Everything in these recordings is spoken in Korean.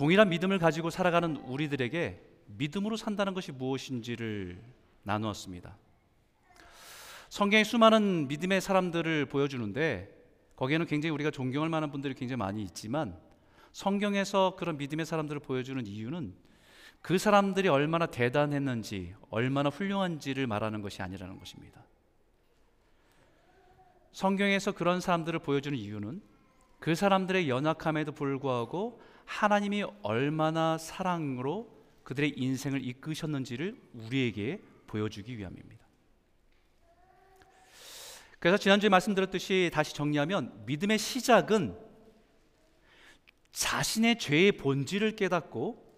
동일한 믿음을 가지고 살아가는 우리들에게 믿음으로 산다는 것이 무엇인지를 나누었습니다. 성경에 수많은 믿음의 사람들을 보여주는데 거기에는 굉장히 우리가 존경할 만한 분들이 굉장히 많이 있지만 성경에서 그런 믿음의 사람들을 보여주는 이유는 그 사람들이 얼마나 대단했는지, 얼마나 훌륭한지를 말하는 것이 아니라는 것입니다. 성경에서 그런 사람들을 보여주는 이유는 그 사람들의 연약함에도 불구하고 하나님이 얼마나 사랑으로 그들의 인생을 이끄셨는지를 우리에게 보여주기 위함입니다. 그래서 지난주에 말씀드렸듯이 다시 정리하면 믿음의 시작은 자신의 죄의 본질을 깨닫고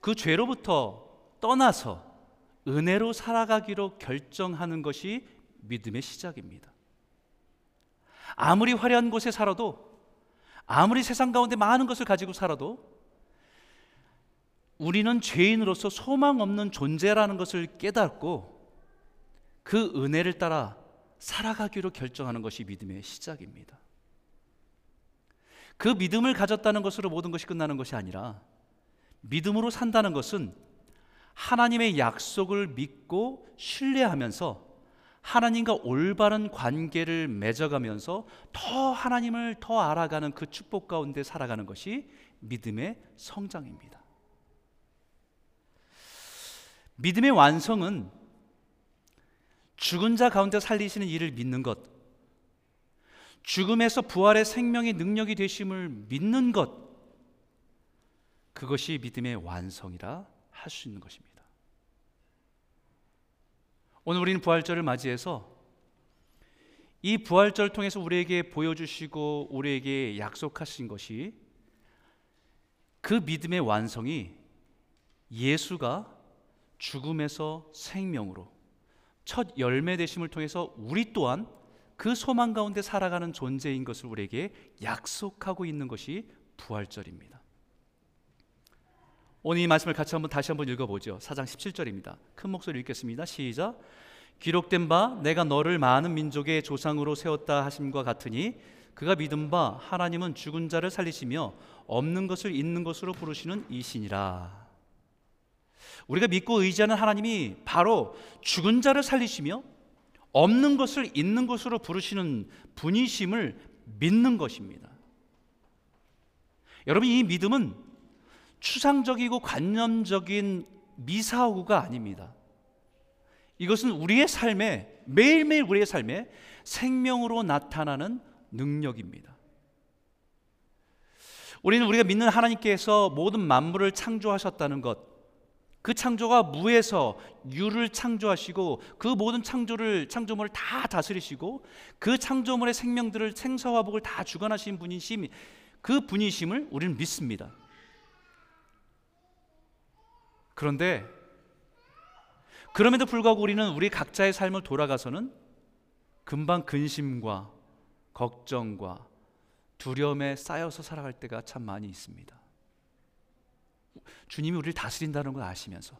그 죄로부터 떠나서 은혜로 살아가기로 결정하는 것이 믿음의 시작입니다. 아무리 화려한 곳에 살아도 아무리 세상 가운데 많은 것을 가지고 살아도 우리는 죄인으로서 소망 없는 존재라는 것을 깨닫고 그 은혜를 따라 살아가기로 결정하는 것이 믿음의 시작입니다. 그 믿음을 가졌다는 것으로 모든 것이 끝나는 것이 아니라 믿음으로 산다는 것은 하나님의 약속을 믿고 신뢰하면서 하나님과 올바른 관계를 맺어가면서 더 하나님을 더 알아가는 그 축복 가운데 살아가는 것이 믿음의 성장입니다. 믿음의 완성은 죽은 자 가운데 살리시는 일을 믿는 것, 죽음에서 부활의 생명의 능력이 되심을 믿는 것, 그것이 믿음의 완성이라 할 수 있는 것입니다. 오늘 우리는 부활절을 맞이해서 이 부활절 통해서 우리에게 보여주시고 우리에게 약속하신 것이 그 믿음의 완성이 예수가 죽음에서 생명으로 첫 열매 되심을 통해서 우리 또한 그 소망 가운데 살아가는 존재인 것을 우리에게 약속하고 있는 것이 부활절입니다. 오늘 이 말씀을 같이 한번 다시 한번 읽어보죠. 4장 17절입니다. 큰 목소리 읽겠습니다. 시작. 기록된 바 내가 너를 많은 민족의 조상으로 세웠다 하심과 같으니 그가 믿은 바 하나님은 죽은 자를 살리시며 없는 것을 있는 것으로 부르시는 이신이라. 우리가 믿고 의지하는 하나님이 바로 죽은 자를 살리시며 없는 것을 있는 것으로 부르시는 분이심을 믿는 것입니다. 여러분 이 믿음은 추상적이고 관념적인 미사오구가 아닙니다. 이것은 우리의 삶에 매일매일 우리의 삶에 생명으로 나타나는 능력입니다. 우리는 우리가 믿는 하나님께서 모든 만물을 창조하셨다는 것, 그 창조가 무에서 유를 창조하시고 그 모든 창조를 창조물을 다 다스리시고 그 창조물의 생명들을 생사화복을 다 주관하신 분이심 그 분이심을 우리는 믿습니다. 그런데 그럼에도 불구하고 우리는 우리 각자의 삶을 돌아가서는 금방 근심과 걱정과 두려움에 쌓여서 살아갈 때가 참 많이 있습니다. 주님이 우리를 다스린다는 걸 아시면서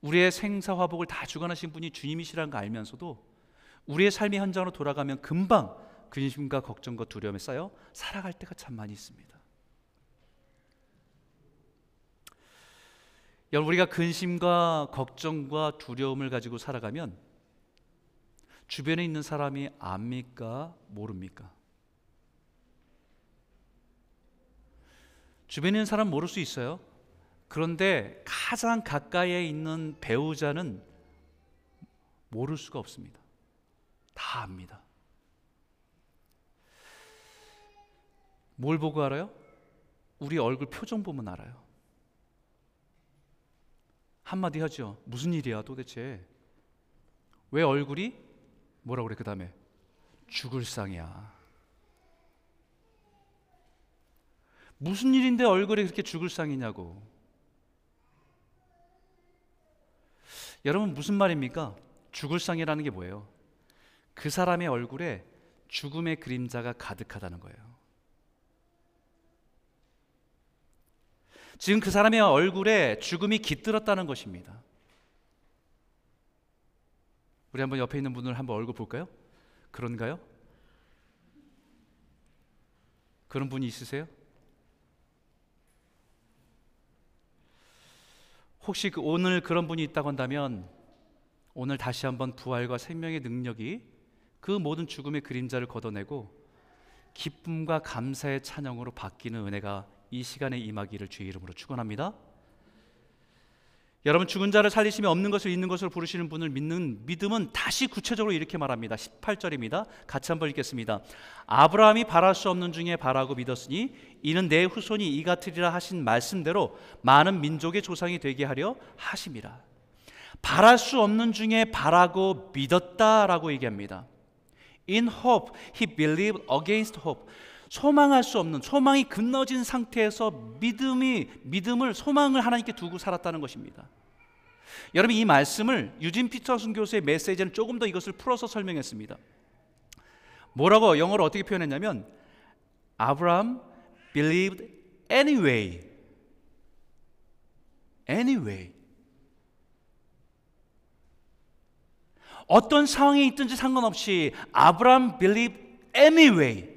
우리의 생사화복을 다 주관하신 분이 주님이시라는 걸 알면서도 우리의 삶의 현장으로 돌아가면 금방 근심과 걱정과 두려움에 쌓여 살아갈 때가 참 많이 있습니다. 여러분 우리가 근심과 걱정과 두려움을 가지고 살아가면 주변에 있는 사람이 압니까 모릅니까? 주변에 있는 사람 모를 수 있어요. 그런데 가장 가까이에 있는 배우자는 모를 수가 없습니다. 다 압니다. 뭘 보고 알아요? 우리 얼굴 표정 보면 알아요. 한마디 하죠. 무슨 일이야 도대체? 왜 얼굴이 뭐라 그래 그 다음에 죽을 상이야. 무슨 일인데 얼굴이 그렇게 죽을 상이냐고. 여러분 무슨 말입니까? 죽을 상이라는 게 뭐예요? 그 사람의 얼굴에 죽음의 그림자가 가득하다는 거예요. 지금 그 사람의 얼굴에 죽음이 깃들었다는 것입니다. 우리 한번 옆에 있는 분을 한번 얼굴 볼까요? 그런가요? 그런 분이 있으세요? 혹시 그 오늘 그런 분이 있다고 한다면 오늘 다시 한번 부활과 생명의 능력이 그 모든 죽음의 그림자를 걷어내고 기쁨과 감사의 찬양으로 바뀌는 은혜가 이 시간에 임하기를 주의 이름으로 축원합니다. 여러분 죽은 자를 살리시며 없는 것을 있는 것으로 부르시는 분을 믿는 믿음은 다시 구체적으로 이렇게 말합니다. 18절입니다. 같이 한번 읽겠습니다. 아브라함이 바랄 수 없는 중에 바라고 믿었으니 이는 내 후손이 이 같으리라 하신 말씀대로 많은 민족의 조상이 되게 하려 하심이라. 바랄 수 없는 중에 바라고 믿었다라고 얘기합니다. In hope he believed against hope. 소망할 수 없는 소망이 끊어진 상태에서 믿음이 믿음을 소망을 하나님께 두고 살았다는 것입니다. 여러분 이 말씀을 유진 피터슨 교수의 메시지는 조금 더 이것을 풀어서 설명했습니다. 뭐라고 영어로 어떻게 표현했냐면 아브라함 believed anyway. anyway. 어떤 상황에 있든지 상관없이 아브라함 believed anyway.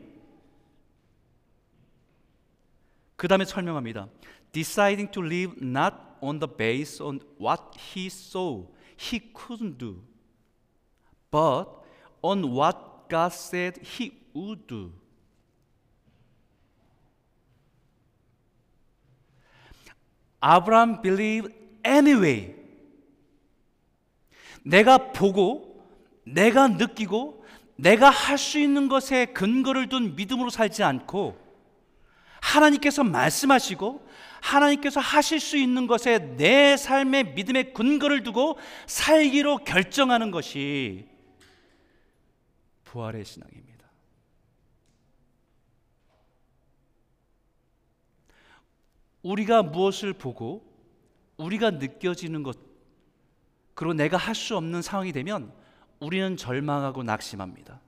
그 다음에 설명합니다. Deciding to live not on the base on what he saw he couldn't do, but on what God said he would do. 아브라함 believed anyway. 내가 보고, 내가 느끼고, 내가 할 수 있는 것에 근거를 둔 믿음으로 살지 않고, 하나님께서 말씀하시고, 하나님께서 하실 수 있는 것에 내 삶의 믿음의 근거를 두고 살기로 결정하는 것이 부활의 신앙입니다. 우리가 무엇을 보고 우리가 느껴지는 것 그리고 내가 할 수 없는 상황이 되면 우리는 절망하고 낙심합니다.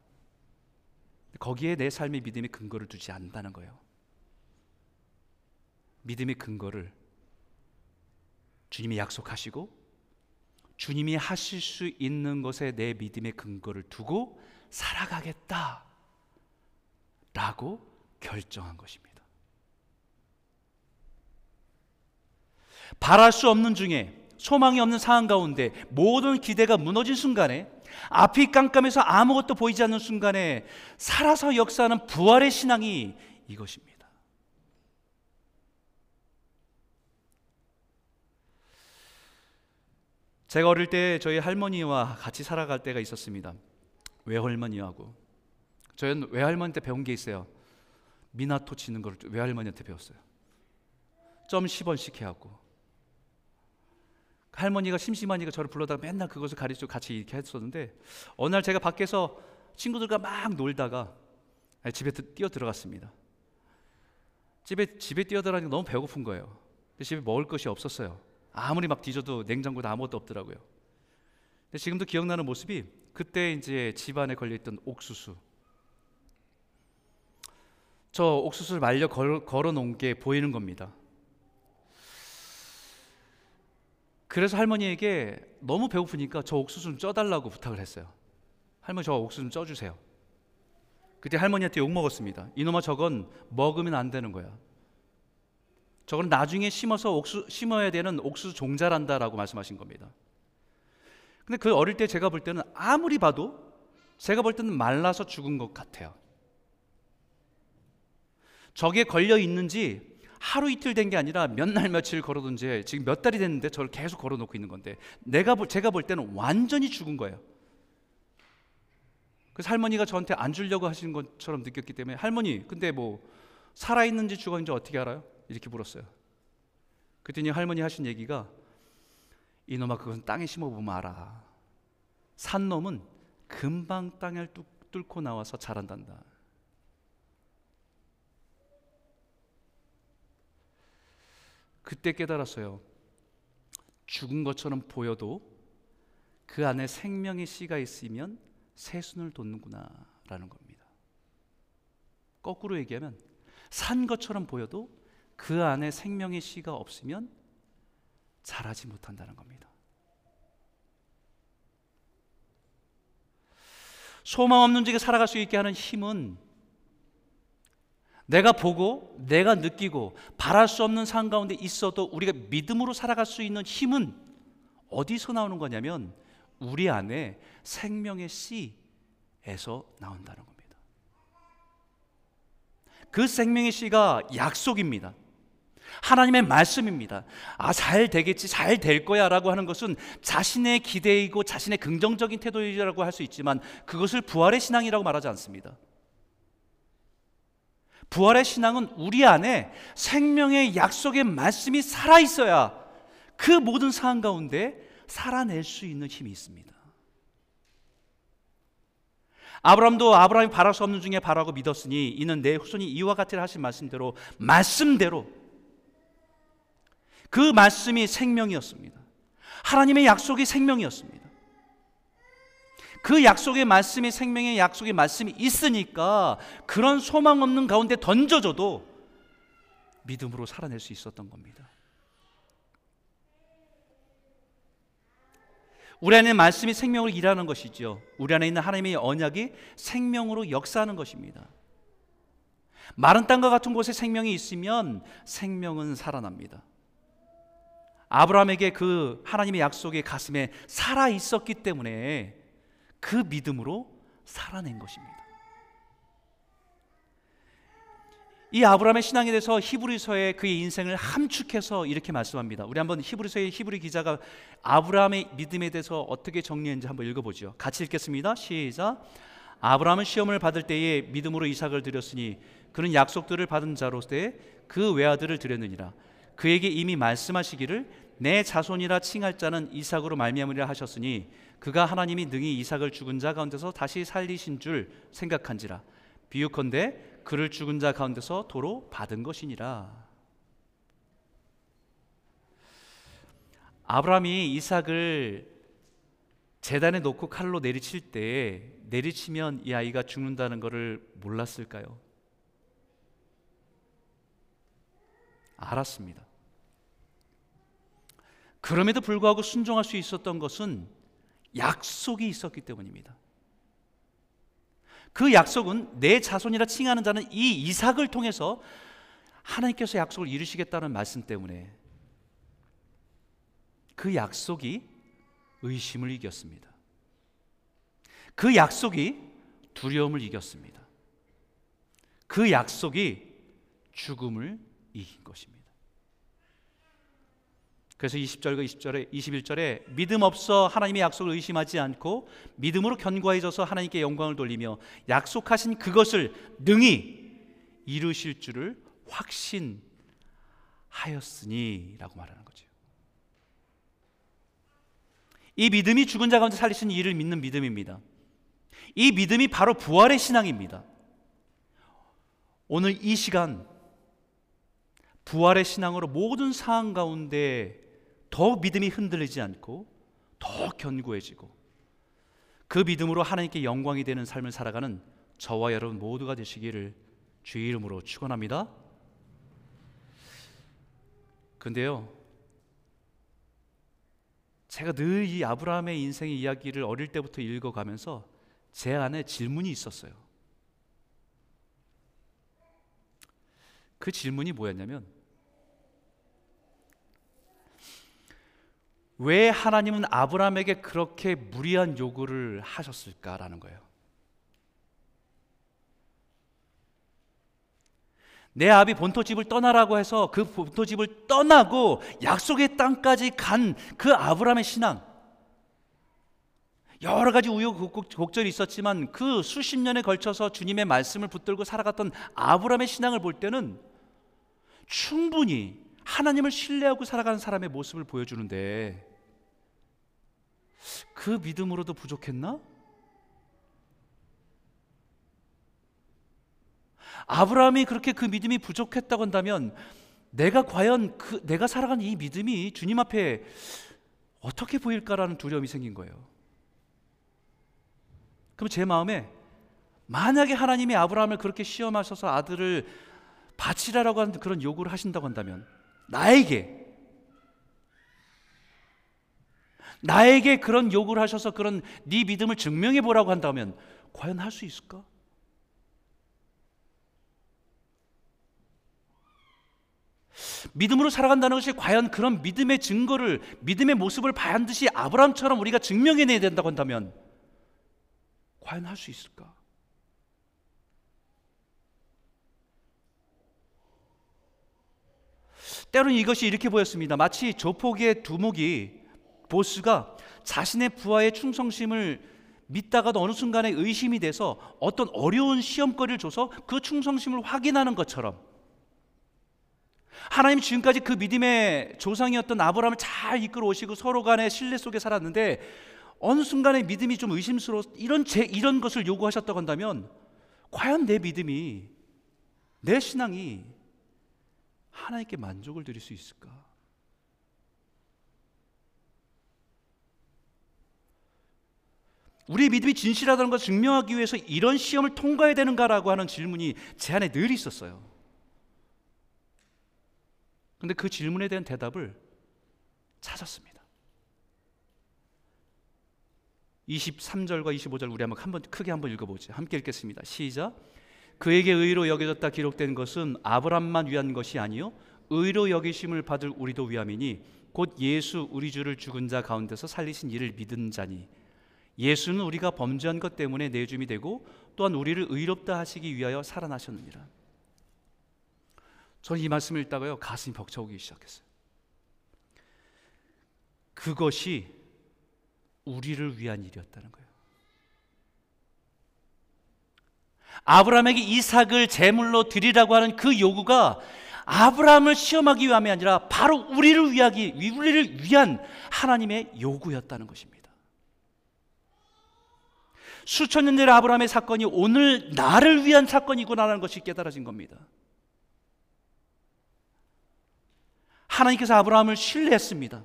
거기에 내 삶의 믿음의 근거를 두지 않는다는 거예요. 믿음의 근거를 주님이 약속하시고 주님이 하실 수 있는 것에 내 믿음의 근거를 두고 살아가겠다 라고 결정한 것입니다. 바랄 수 없는 중에 소망이 없는 상황 가운데 모든 기대가 무너진 순간에 앞이 깜깜해서 아무것도 보이지 않는 순간에 살아서 역사하는 부활의 신앙이 이것입니다. 제가 어릴 때 저희 할머니와 같이 살아갈 때가 있었습니다. 외할머니하고. 저희는 외할머니한테 배운 게 있어요. 미나토 치는 걸 외할머니한테 배웠어요. 점 10원씩 해갖고. 할머니가 심심하니까 저를 불러다가 맨날 그것을 가르쳐 같이 이렇게 했었는데 어느 날 제가 밖에서 친구들과 막 놀다가 집에 뛰어 들어갔습니다. 집에 집에 뛰어 들어가니까 너무 배고픈 거예요. 집에 먹을 것이 없었어요. 아무리 막 뒤져도 냉장고에 아무것도 없더라고요. 근데 지금도 기억나는 모습이 그때 이제 집안에 걸려있던 옥수수. 저 옥수수를 말려 걸어 놓은 게 보이는 겁니다. 그래서 할머니에게 너무 배고프니까 저 옥수수 좀 쪄달라고 부탁을 했어요. 할머니 저 옥수수 좀 쪄주세요. 그때 할머니한테 욕 먹었습니다. 이놈아 저건 먹으면 안 되는 거야. 저건 나중에 심어서 옥수, 심어야 되는 옥수수 종자란다라고 말씀하신 겁니다. 근데 그 어릴 때 제가 볼 때는 아무리 봐도 제가 볼 때는 말라서 죽은 것 같아요. 저게 걸려 있는지 하루 이틀 된 게 아니라 몇 날 며칠 걸어둔 지 지금 몇 달이 됐는데 저를 계속 걸어 놓고 있는 건데 내가 제가 볼 때는 완전히 죽은 거예요. 그래서 할머니가 저한테 안 주려고 하시는 것처럼 느꼈기 때문에 할머니 근데 뭐 살아 있는지 죽었는지 어떻게 알아요? 이렇게 물었어요. 그랬더니 할머니 하신 얘기가 이놈아 그것은 땅에 심어보면 알아. 산 놈은 금방 땅을 뚫고 나와서 자란단다. 그때 깨달았어요. 죽은 것처럼 보여도 그 안에 생명의 씨가 있으면 새순을 돋는구나라는 겁니다. 거꾸로 얘기하면 산 것처럼 보여도 그 안에 생명의 씨가 없으면 자라지 못한다는 겁니다. 소망 없는 중에 살아갈 수 있게 하는 힘은 내가 보고 내가 느끼고 바랄 수 없는 상황 가운데 있어도 우리가 믿음으로 살아갈 수 있는 힘은 어디서 나오는 거냐면 우리 안에 생명의 씨에서 나온다는 겁니다. 그 생명의 씨가 약속입니다. 하나님의 말씀입니다. 아, 잘 되겠지, 잘 될 거야 라고 하는 것은 자신의 기대이고 자신의 긍정적인 태도이라고 할 수 있지만 그것을 부활의 신앙이라고 말하지 않습니다. 부활의 신앙은 우리 안에 생명의 약속의 말씀이 살아 있어야 그 모든 상황 가운데 살아낼 수 있는 힘이 있습니다. 아브라함도 아브라함이 바랄 수 없는 중에 바라고 믿었으니 이는 내 후손이 이와 같으라 하신 말씀대로 말씀대로 그 말씀이 생명이었습니다. 하나님의 약속이 생명이었습니다. 그 약속의 말씀이 생명의 약속의 말씀이 있으니까 그런 소망 없는 가운데 던져져도 믿음으로 살아낼 수 있었던 겁니다. 우리 안에 말씀이 생명을 일하는 것이죠. 우리 안에 있는 하나님의 언약이 생명으로 역사하는 것입니다. 마른 땅과 같은 곳에 생명이 있으면 생명은 살아납니다. 아브라함에게 그 하나님의 약속의 가슴에 살아 있었기 때문에 그 믿음으로 살아낸 것입니다. 이 아브라함의 신앙에 대해서 히브리서의 그의 인생을 함축해서 이렇게 말씀합니다. 우리 한번 히브리서의 히브리 기자가 아브라함의 믿음에 대해서 어떻게 정리했는지 한번 읽어보죠. 같이 읽겠습니다. 시작. 아브라함은 시험을 받을 때에 믿음으로 이삭을 드렸으니 그는 약속들을 받은 자로서 그 외아들을 드렸느니라. 그에게 이미 말씀하시기를 내 자손이라 칭할 자는 이삭으로 말미암으리라 하셨으니 그가 하나님이 능히 이삭을 죽은 자 가운데서 다시 살리신 줄 생각한지라 비유컨대 그를 죽은 자 가운데서 도로 받은 것이니라 아브라함이 이삭을 재단에 놓고 칼로 내리칠 때 내리치면 이 아이가 죽는다는 것을 몰랐을까요? 알았습니다. 그럼에도 불구하고 순종할 수 있었던 것은 약속이 있었기 때문입니다. 그 약속은 내 자손이라 칭하는 자는 이 이삭을 통해서 하나님께서 약속을 이루시겠다는 말씀 때문에 그 약속이 의심을 이겼습니다. 그 약속이 두려움을 이겼습니다. 그 약속이 죽음을 이긴 것입니다. 그래서 20절과 20절에 21절에 믿음 없어 하나님의 약속을 의심하지 않고 믿음으로 견고해져서 하나님께 영광을 돌리며 약속하신 그것을 능히 이루실 줄을 확신하였으니라고 말하는 거죠. 이 믿음이 죽은 자 가운데 살리신 이를 믿는 믿음입니다. 이 믿음이 바로 부활의 신앙입니다. 오늘 이 시간 부활의 신앙으로 모든 상황 가운데 더 믿음이 흔들리지 않고 더 견고해지고 그 믿음으로 하나님께 영광이 되는 삶을 살아가는 저와 여러분 모두가 되시기를 주의 이름으로 축원합니다. 근데요. 제가 늘 이 아브라함의 인생의 이야기를 어릴 때부터 읽어 가면서 제 안에 질문이 있었어요. 그 질문이 뭐였냐면 왜 하나님은 아브라함에게 그렇게 무리한 요구를 하셨을까라는 거예요. 내 아비 본토 집을 떠나라고 해서 그 본토 집을 떠나고 약속의 땅까지 간 그 아브라함의 신앙. 여러 가지 우여곡절이 있었지만 그 수십 년에 걸쳐서 주님의 말씀을 붙들고 살아갔던 아브라함의 신앙을 볼 때는 충분히 하나님을 신뢰하고 살아가는 사람의 모습을 보여주는데 그 믿음으로도 부족했나? 아브라함이 그렇게 그 믿음이 부족했다고 한다면 내가 과연 그 내가 살아가는 이 믿음이 주님 앞에 어떻게 보일까라는 두려움이 생긴 거예요. 그럼 제 마음에 만약에 하나님이 아브라함을 그렇게 시험하셔서 아들을 바치라라고 하는 그런 요구를 하신다고 한다면 나에게 나에게 그런 요구를 하셔서 그런 네 믿음을 증명해 보라고 한다면 과연 할 수 있을까? 믿음으로 살아간다는 것이 과연 그런 믿음의 증거를 믿음의 모습을 반드시 아브라함처럼 우리가 증명해내야 된다고 한다면 과연 할 수 있을까? 때로는 이것이 이렇게 보였습니다. 마치 조폭의 두목이 보스가 자신의 부하의 충성심을 믿다가도 어느 순간에 의심이 돼서 어떤 어려운 시험거리를 줘서 그 충성심을 확인하는 것처럼 하나님 지금까지 그 믿음의 조상이었던 아브라함을 잘 이끌어 오시고 서로 간의 신뢰 속에 살았는데 어느 순간에 믿음이 좀 의심스러워 이런 제 이런 것을 요구하셨다고 한다면 과연 내 믿음이 내 신앙이 하나님께 만족을 드릴 수 있을까? 우리의 믿음이 진실하다는 것을 증명하기 위해서 이런 시험을 통과해야 되는가라고 하는 질문이 제 안에 늘 있었어요. 근데 그 질문에 대한 대답을 찾았습니다. 23절과 25절 우리 한번 한번 크게 한번 읽어보죠. 함께 읽겠습니다. 시작. 그에게 의로 여겨졌다 기록된 것은 아브람만 위한 것이 아니요 의로 여기심을 받을 우리도 위함이니 곧 예수 우리 주를 죽은 자 가운데서 살리신 이를 믿은 자니 예수는 우리가 범죄한 것 때문에 내줌이 되고 또한 우리를 의롭다 하시기 위하여 살아나셨느니라. 저는 이 말씀을 읽다가요 가슴이 벅차오기 시작했어요. 그것이 우리를 위한 일이었다는 거예요. 아브라함에게 이삭을 제물로 드리라고 하는 그 요구가 아브라함을 시험하기 위함이 아니라 바로 우리를 위하기 우리를 위한 하나님의 요구였다는 것입니다. 수천 년 전의 아브라함의 사건이 오늘 나를 위한 사건이구나라는 것이 깨달아진 겁니다. 하나님께서 아브라함을 신뢰했습니다.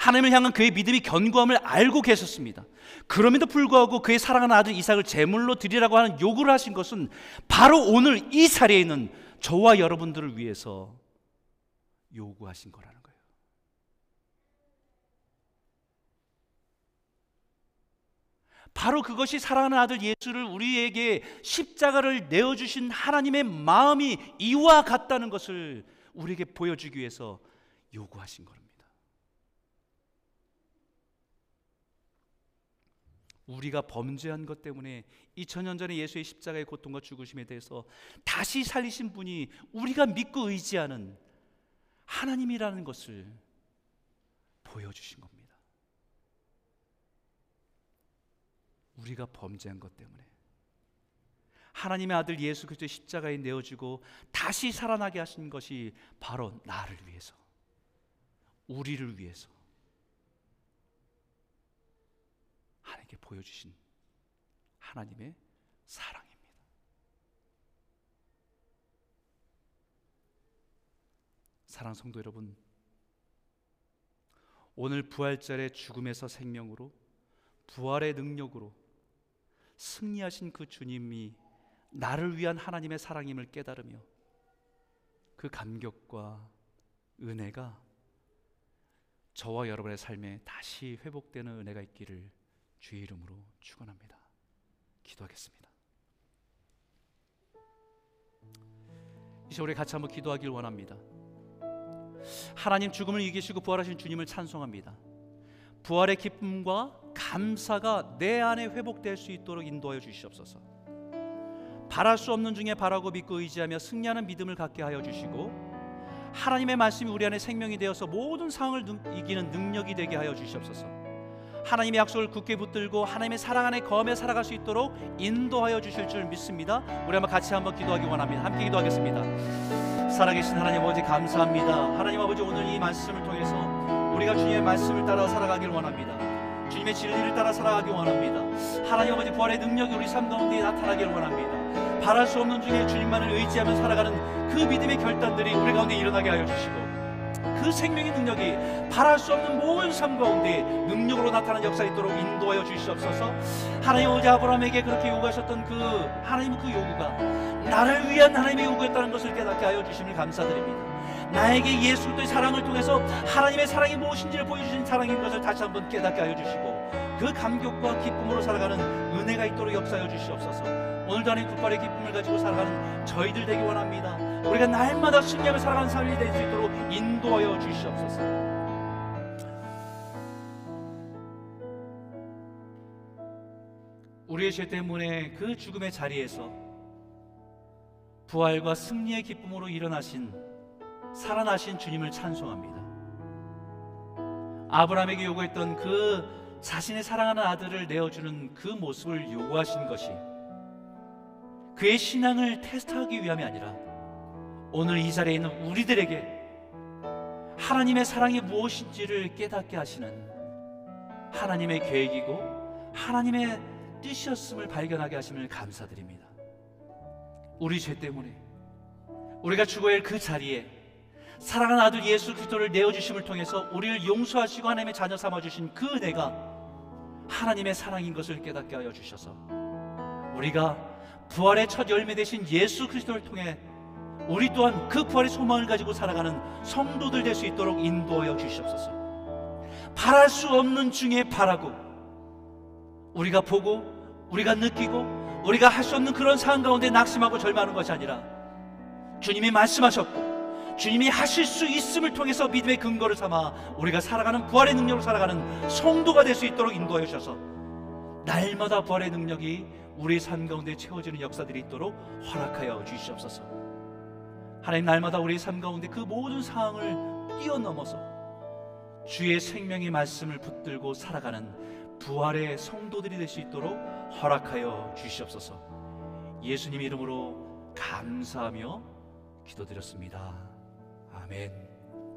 하나님을 향한 그의 믿음이 견고함을 알고 계셨습니다. 그럼에도 불구하고 그의 사랑하는 아들 이삭을 제물로 드리라고 하는 요구를 하신 것은 바로 오늘 이 자리에 있는 저와 여러분들을 위해서 요구하신 거라는 거예요. 바로 그것이 사랑하는 아들 예수를 우리에게 십자가를 내어 주신 하나님의 마음이 이와 같다는 것을 우리에게 보여주기 위해서 요구하신 겁니다. 우리가 범죄한 것 때문에 2000년 전에 예수의 십자가의 고통과 죽으심에 대해서 다시 살리신 분이 우리가 믿고 의지하는 하나님이라는 것을 보여주신 겁니다. 우리가 범죄한 것 때문에 하나님의 아들 예수 그리스도의 십자가에 내어지고 다시 살아나게 하신 것이 바로 나를 위해서 우리를 위해서 하나님께 보여주신 하나님의 사랑입니다. 사랑 성도 여러분, 오늘 부활절의 죽음에서 생명으로 부활의 능력으로 승리하신 그 주님이 나를 위한 하나님의 사랑임을 깨달으며 그 감격과 은혜가 저와 여러분의 삶에 다시 회복되는 은혜가 있기를 주의 이름으로 축원합니다. 기도하겠습니다. 이제 우리 같이 한번 기도하길 원합니다. 하나님 죽음을 이기시고 부활하신 주님을 찬송합니다. 부활의 기쁨과 감사가 내 안에 회복될 수 있도록 인도하여 주시옵소서. 바랄 수 없는 중에 바라고 믿고 의지하며 승리하는 믿음을 갖게 하여 주시고 하나님의 말씀이 우리 안에 생명이 되어서 모든 상황을 이기는 능력이 되게 하여 주시옵소서. 하나님의 약속을 굳게 붙들고 하나님의 사랑 안에 거하며 살아갈 수 있도록 인도하여 주실 줄 믿습니다. 우리 한번 같이 한번 기도하기 원합니다. 함께 기도하겠습니다. 살아계신 하나님 아버지 감사합니다. 하나님 아버지 오늘 이 말씀을 통해서 우리가 주님의 말씀을 따라 살아가길 원합니다. 주님의 진리를 따라 살아가길 원합니다. 하나님 아버지 부활의 능력이 우리 삶 가운데 나타나길 원합니다. 바랄 수 없는 중에 주님만을 의지하며 살아가는 그 믿음의 결단들이 우리 가운데 일어나게 하여 주시고 그 생명의 능력이 바랄 수 없는 모든 삶 가운데 능력으로 나타나는 역사 있도록 인도하여 주시옵소서. 하나님 어제 아브라함에게 그렇게 요구하셨던 그 하나님 그 요구가 나를 위한 하나님의 요구였다는 것을 깨닫게 하여 주심을 감사드립니다. 나에게 예수 그리스도의 사랑을 통해서 하나님의 사랑이 무엇인지를 보여주신 사랑인 것을 다시 한번 깨닫게 하여 주시고 그 감격과 기쁨으로 살아가는 은혜가 있도록 역사하여 주시옵소서. 오늘도 하나님 국발의 기쁨을 가지고 살아가는 저희들 되기 원합니다. 우리가 날마다 승리하며 살아가는 삶이 될 수 있도록 인도하여 주시옵소서. 우리의 죄 때문에 그 죽음의 자리에서 부활과 승리의 기쁨으로 일어나신 살아나신 주님을 찬송합니다. 아브라함에게 요구했던 그 자신의 사랑하는 아들을 내어주는 그 모습을 요구하신 것이 그의 신앙을 테스트하기 위함이 아니라 오늘 이 자리에 있는 우리들에게 하나님의 사랑이 무엇인지를 깨닫게 하시는 하나님의 계획이고 하나님의 뜻이었음을 발견하게 하심을 감사드립니다. 우리 죄 때문에 우리가 죽어야 할 그 자리에 사랑하는 아들 예수 그리스도를 내어 주심을 통해서 우리를 용서하시고 하나님의 자녀 삼아 주신 그 은혜가 하나님의 사랑인 것을 깨닫게 하여 주셔서 우리가 부활의 첫 열매 되신 예수 그리스도를 통해 우리 또한 그 부활의 소망을 가지고 살아가는 성도들 될 수 있도록 인도하여 주시옵소서. 바랄 수 없는 중에 바라고 우리가 보고 우리가 느끼고 우리가 할 수 없는 그런 상황 가운데 낙심하고 절망하는 것이 아니라 주님이 말씀하셨고 주님이 하실 수 있음을 통해서 믿음의 근거를 삼아 우리가 살아가는 부활의 능력으로 살아가는 성도가 될 수 있도록 인도하여 주셔서 날마다 부활의 능력이 우리의 삶 가운데 채워지는 역사들이 있도록 허락하여 주시옵소서. 하나님 날마다 우리의 삶 가운데 그 모든 상황을 뛰어넘어서 주의 생명의 말씀을 붙들고 살아가는 부활의 성도들이 될 수 있도록 허락하여 주시옵소서. 예수님 이름으로 감사하며 기도드렸습니다. 아멘.